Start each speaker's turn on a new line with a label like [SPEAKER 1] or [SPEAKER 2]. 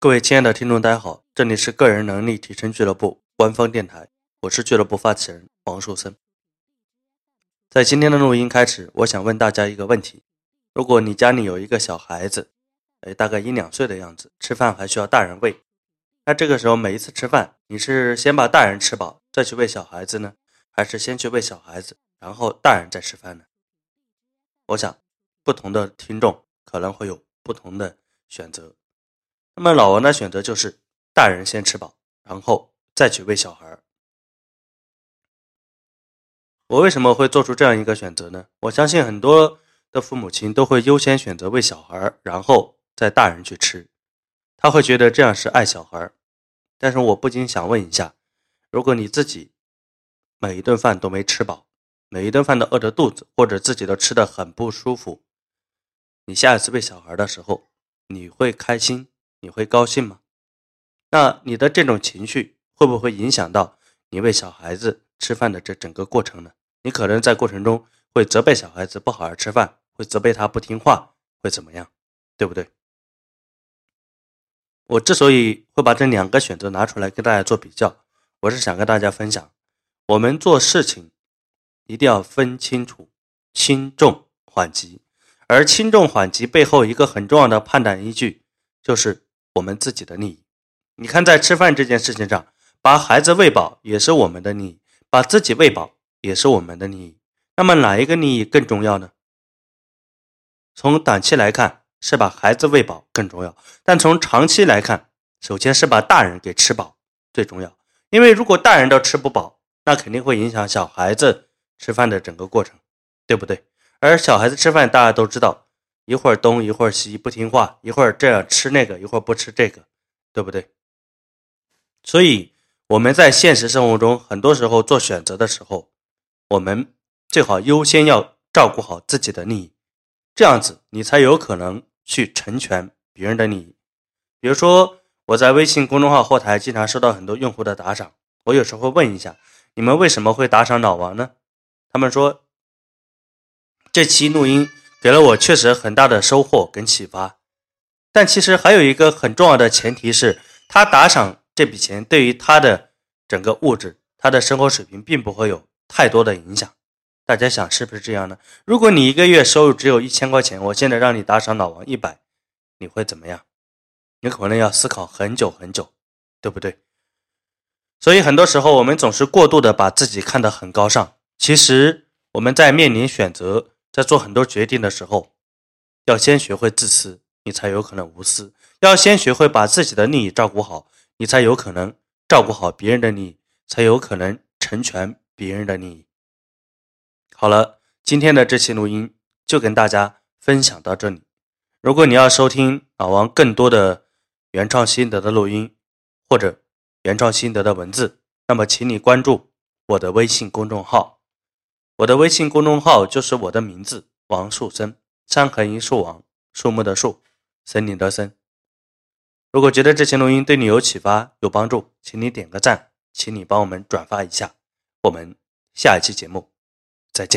[SPEAKER 1] 各位亲爱的听众，大家好，这里是个人能力提升俱乐部官方电台，我是俱乐部发起人王树森。在今天的录音开始，我想问大家一个问题：如果你家里有一个小孩子，哎，大概一两岁的样子，吃饭还需要大人喂，那这个时候每一次吃饭，你是先把大人吃饱再去喂小孩子呢，还是先去喂小孩子，然后大人再吃饭呢？我想，不同的听众可能会有不同的选择。那么老王的选择就是大人先吃饱，然后再去喂小孩。我为什么会做出这样一个选择呢？我相信很多的父母亲都会优先选择喂小孩，然后再大人去吃。他会觉得这样是爱小孩。但是我不禁想问一下：如果你自己每一顿饭都没吃饱，每一顿饭都饿着肚子，或者自己都吃的很不舒服，你下一次喂小孩的时候，你会开心？你会高兴吗？那你的这种情绪会不会影响到你喂小孩子吃饭的这整个过程呢？你可能在过程中会责备小孩子不好好吃饭，会责备他不听话，会怎么样？对不对？我之所以会把这两个选择拿出来跟大家做比较，我是想跟大家分享，我们做事情一定要分清楚轻重缓急，而轻重缓急背后一个很重要的判断依据就是。我们自己的利益，你看，在吃饭这件事情上，把孩子喂饱也是我们的利益，把自己喂饱也是我们的利益。那么哪一个利益更重要呢？从短期来看，是把孩子喂饱更重要；但从长期来看，首先是把大人给吃饱最重要。因为如果大人都吃不饱，那肯定会影响小孩子吃饭的整个过程，对不对？而小孩子吃饭，大家都知道。一会儿东一会儿西不听话，一会儿这样吃那个，一会儿不吃这个，对不对？所以我们在现实生活中，很多时候做选择的时候，我们最好优先要照顾好自己的利益，这样子你才有可能去成全别人的利益。比如说，我在微信公众号后台经常收到很多用户的打赏，我有时候会问一下，你们为什么会打赏老王呢？他们说这期录音。给了我确实很大的收获跟启发，但其实还有一个很重要的前提是，他打赏这笔钱对于他的整个物质、他的生活水平并不会有太多的影响。大家想是不是这样呢？如果你一个月收入只有一千块钱，我现在让你打赏老王一百，你会怎么样？你可能要思考很久很久，对不对？所以很多时候我们总是过度的把自己看得很高尚，其实我们在面临选择。在做很多决定的时候，要先学会自私，你才有可能无私；要先学会把自己的利益照顾好，你才有可能照顾好别人的利益，才有可能成全别人的利益。好了，今天的这期录音就跟大家分享到这里。如果你要收听老王更多的原创心得的录音，或者原创心得的文字，那么请你关注我的微信公众号。我的微信公众号就是我的名字王树森，山横一树王，树木的树，森林的森。如果觉得这期录音对你有启发、有帮助，请你点个赞，请你帮我们转发一下。我们下一期节目再见。